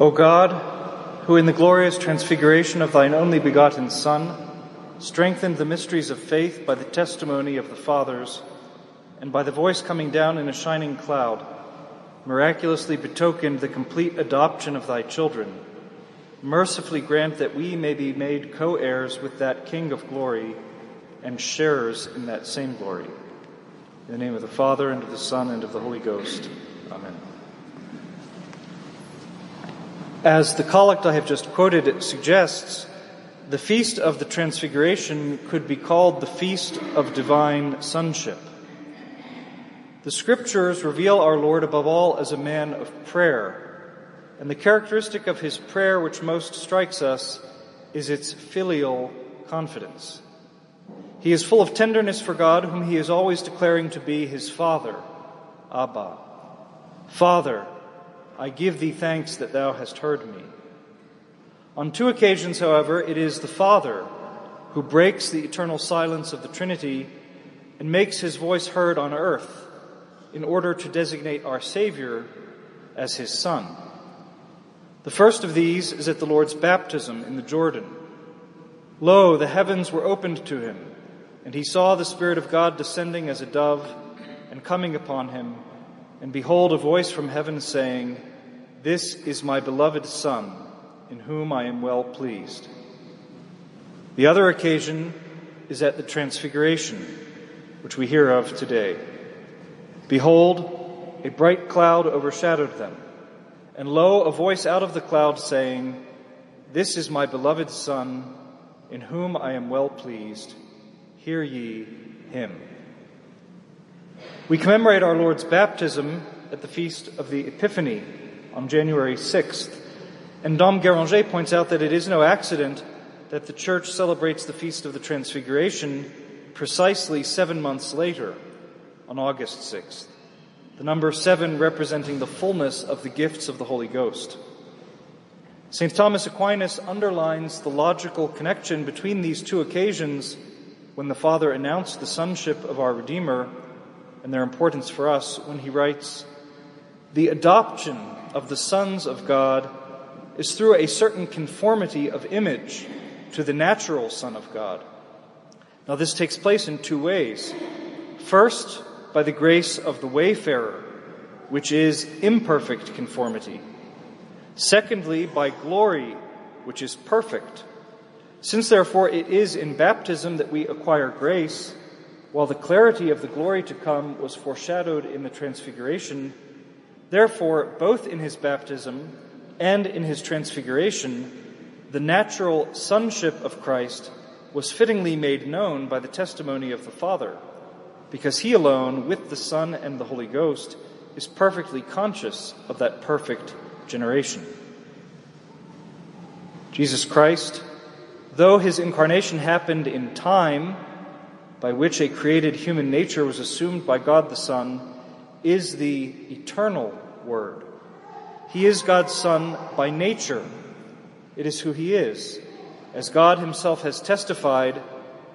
O God, who in the glorious transfiguration of thine only begotten Son strengthened the mysteries of faith by the testimony of the fathers and by the voice coming down in a shining cloud, miraculously betokened the complete adoption of thy children, mercifully grant that we may be made co heirs with that King of glory and sharers in that same glory. In the name of the Father, and of the Son, and of the Holy Ghost. Amen. As the collect I have just quoted suggests, the Feast of the Transfiguration could be called the Feast of Divine Sonship. The Scriptures reveal our Lord above all as a man of prayer, and the characteristic of his prayer which most strikes us is its filial confidence. He is full of tenderness for God, whom he is always declaring to be his Father, Abba. Father, I give thee thanks that thou hast heard me. On two occasions, however, it is the Father who breaks the eternal silence of the Trinity and makes his voice heard on earth in order to designate our Savior as his Son. The first of these is at the Lord's baptism in the Jordan. Lo, the heavens were opened to him and he saw the Spirit of God descending as a dove and coming upon him. And behold, a voice from heaven saying, This is my beloved Son, in whom I am well pleased. The other occasion is at the Transfiguration, which we hear of today. Behold, a bright cloud overshadowed them, and lo, a voice out of the cloud saying, This is my beloved Son, in whom I am well pleased hear ye him. We commemorate our Lord's baptism at the feast of the Epiphany on January 6th. And Dom Guéranger points out that it is no accident that the church celebrates the feast of the Transfiguration precisely seven months later on August 6th. The number seven representing the fullness of the gifts of the Holy Ghost. St. Thomas Aquinas underlines the logical connection between these two occasions when the Father announced the sonship of our Redeemer and their importance for us when he writes, The adoption of the sons of God is through a certain conformity of image to the natural Son of God. Now, this takes place in two ways. First, by the grace of the wayfarer, which is imperfect conformity. Secondly, by glory, which is perfect since therefore it is in baptism that we acquire grace, while the clarity of the glory to come was foreshadowed in the transfiguration, therefore both in his baptism and in his transfiguration, the natural sonship of Christ was fittingly made known by the testimony of the Father, because he alone, with the Son and the Holy Ghost, is perfectly conscious of that perfect generation. Jesus Christ, Though his incarnation happened in time, by which a created human nature was assumed by God the Son, is the eternal Word. He is God's Son by nature. It is who he is, as God himself has testified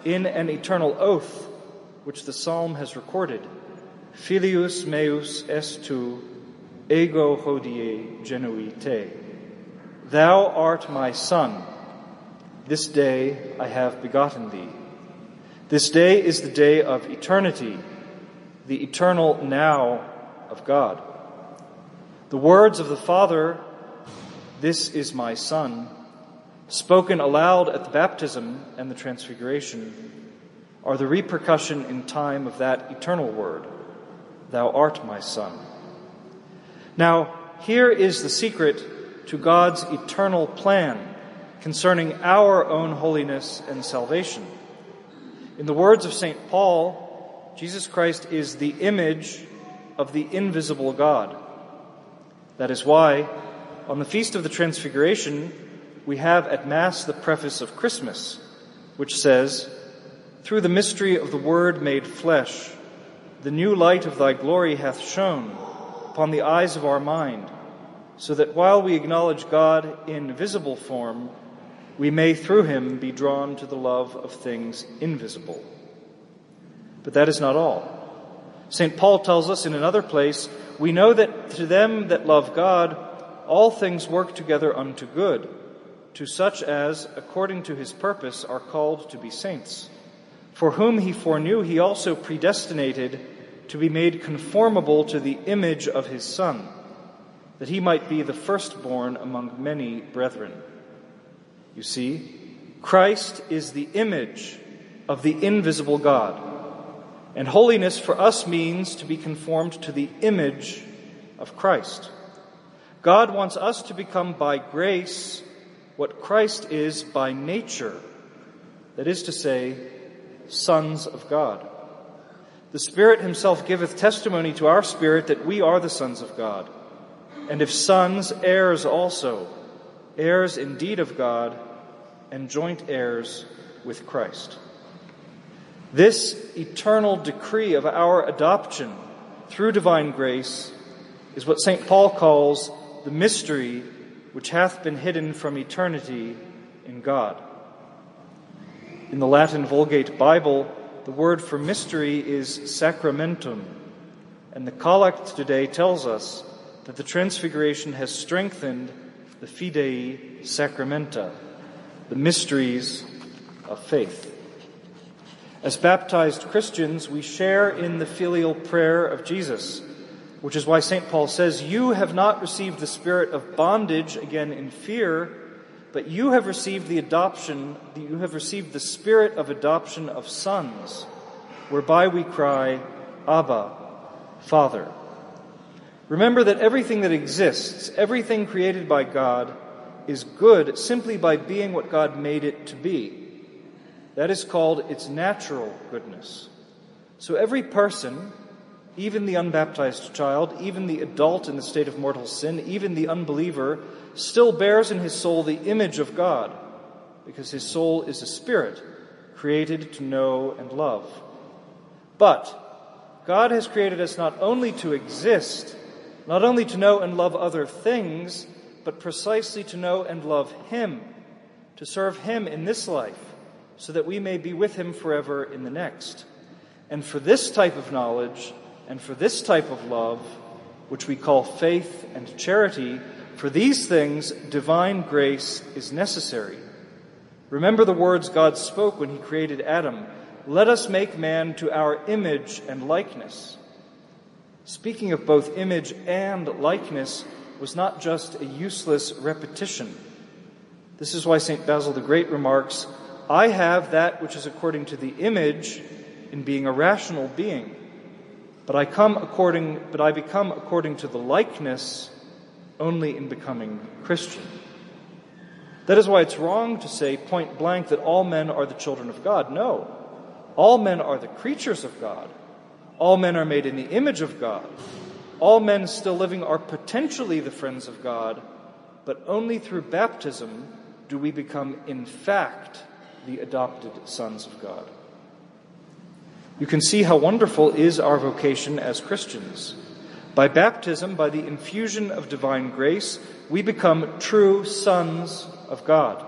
in an eternal oath, which the psalm has recorded. Filius meus est tu, ego hodie genui te. Thou art my son. This day I have begotten thee. This day is the day of eternity, the eternal now of God. The words of the Father, This is my Son, spoken aloud at the baptism and the transfiguration, are the repercussion in time of that eternal word, Thou art my Son. Now, here is the secret to God's eternal plan concerning our own holiness and salvation. In the words of St. Paul, Jesus Christ is the image of the invisible God. That is why, on the Feast of the Transfiguration, we have at Mass the preface of Christmas, which says, Through the mystery of the Word made flesh, the new light of thy glory hath shone upon the eyes of our mind, so that while we acknowledge God in visible form, we may through him be drawn to the love of things invisible. But that is not all. St. Paul tells us in another place, we know that to them that love God, all things work together unto good, to such as, according to his purpose, are called to be saints, for whom he foreknew, he also predestinated to be made conformable to the image of his Son, that he might be the firstborn among many brethren. You see, Christ is the image of the invisible God. And holiness for us means to be conformed to the image of Christ. God wants us to become by grace what Christ is by nature. That is to say, sons of God. The Spirit Himself giveth testimony to our spirit that we are the sons of God. And if sons, heirs also, heirs indeed of God, and joint heirs with Christ. This eternal decree of our adoption through divine grace is what St. Paul calls the mystery which hath been hidden from eternity in God. In the Latin Vulgate Bible, the word for mystery is sacramentum, and the collect today tells us that the Transfiguration has strengthened the fidei sacramenta, the mysteries of faith. As baptized Christians, we share in the filial prayer of Jesus, which is why St. Paul says, You have not received the spirit of bondage, again in fear, but you have received the adoption, you have received the spirit of adoption of sons, whereby we cry, Abba, Father. Remember that everything that exists, everything created by God, is good simply by being what God made it to be. That is called its natural goodness. So every person, even the unbaptized child, even the adult in the state of mortal sin, even the unbeliever, still bears in his soul the image of God, because his soul is a spirit created to know and love. But God has created us not only to exist, not only to know and love other things, but precisely to know and love Him, to serve Him in this life so that we may be with him forever in the next. And for this type of knowledge and for this type of love, which we call faith and charity, for these things divine grace is necessary. Remember the words God spoke when he created Adam Let us make man to our image and likeness. Speaking of both image and likeness was not just a useless repetition. This is why St. Basil the Great remarks I have that which is according to the image in being a rational being, but I come according, but I become according to the likeness only in becoming Christian. That is why it's wrong to say point blank that all men are the children of God. No. All men are the creatures of God. All men are made in the image of God. All men still living are potentially the friends of God, but only through baptism do we become in fact the adopted sons of God. You can see how wonderful is our vocation as Christians. By baptism, by the infusion of divine grace, we become true sons of God.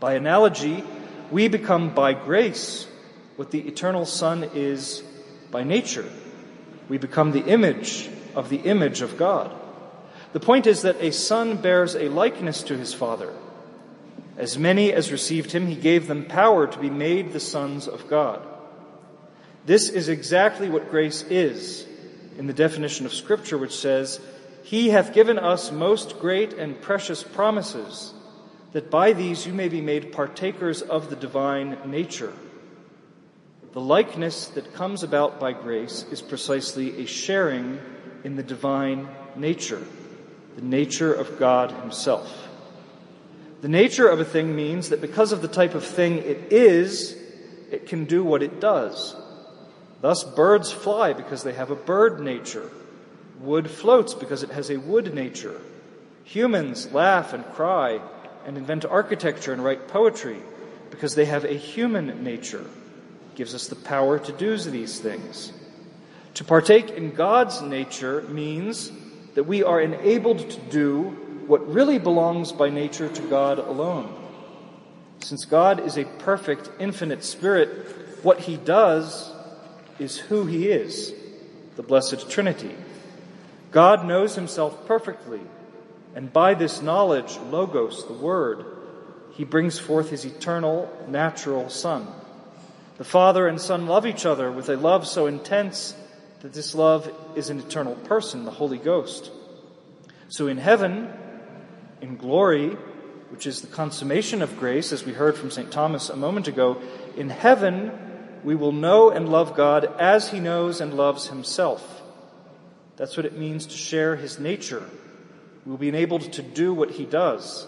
By analogy, we become by grace what the eternal Son is by nature. We become the image of the image of God. The point is that a son bears a likeness to his father. As many as received him, he gave them power to be made the sons of God. This is exactly what grace is in the definition of Scripture, which says, He hath given us most great and precious promises, that by these you may be made partakers of the divine nature. The likeness that comes about by grace is precisely a sharing in the divine nature, the nature of God Himself. The nature of a thing means that because of the type of thing it is, it can do what it does. Thus, birds fly because they have a bird nature. Wood floats because it has a wood nature. Humans laugh and cry and invent architecture and write poetry because they have a human nature. Gives us the power to do these things. To partake in God's nature means that we are enabled to do what really belongs by nature to God alone. Since God is a perfect, infinite spirit, what he does is who he is, the Blessed Trinity. God knows himself perfectly, And by this knowledge, Logos, the Word, he brings forth his eternal, natural Son. The Father and Son love each other with a love so intense that this love is an eternal person, the Holy Ghost. So in heaven, in glory, which is the consummation of grace, as we heard from St. Thomas a moment ago, in heaven we will know and love God as he knows and loves himself. That's what it means to share his nature. We'll be enabled to do what he does.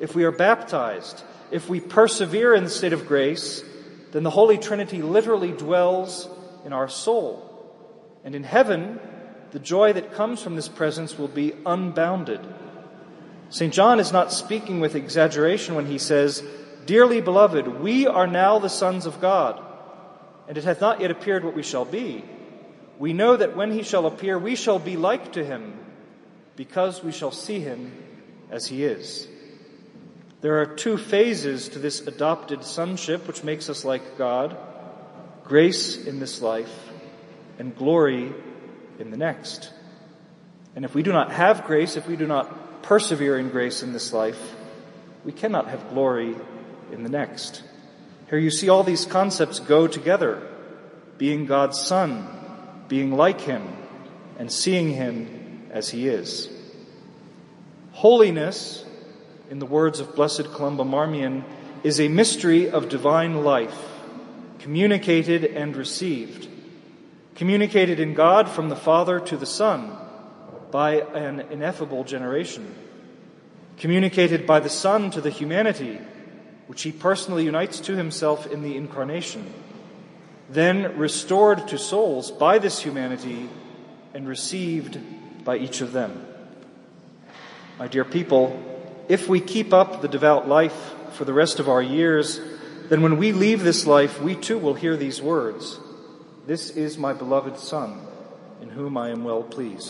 If we are baptized, if we persevere in the state of grace, then the Holy Trinity literally dwells in our soul. And in heaven, the joy that comes from this presence will be unbounded. St. John is not speaking with exaggeration when he says, Dearly beloved, we are now the sons of God, and it hath not yet appeared what we shall be. We know that when he shall appear, we shall be like to him, because we shall see him as he is. There are two phases to this adopted sonship, which makes us like God grace in this life and glory in the next. And if we do not have grace, if we do not persevere in grace in this life, we cannot have glory in the next. Here you see all these concepts go together being God's Son, being like Him, and seeing Him as He is. Holiness, in the words of Blessed Columba Marmion, is a mystery of divine life, communicated and received. Communicated in God from the Father to the Son by an ineffable generation, communicated by the Son to the humanity, which he personally unites to himself in the incarnation, then restored to souls by this humanity and received by each of them. My dear people, if we keep up the devout life for the rest of our years, then when we leave this life, we too will hear these words. This is my beloved Son, in whom I am well pleased.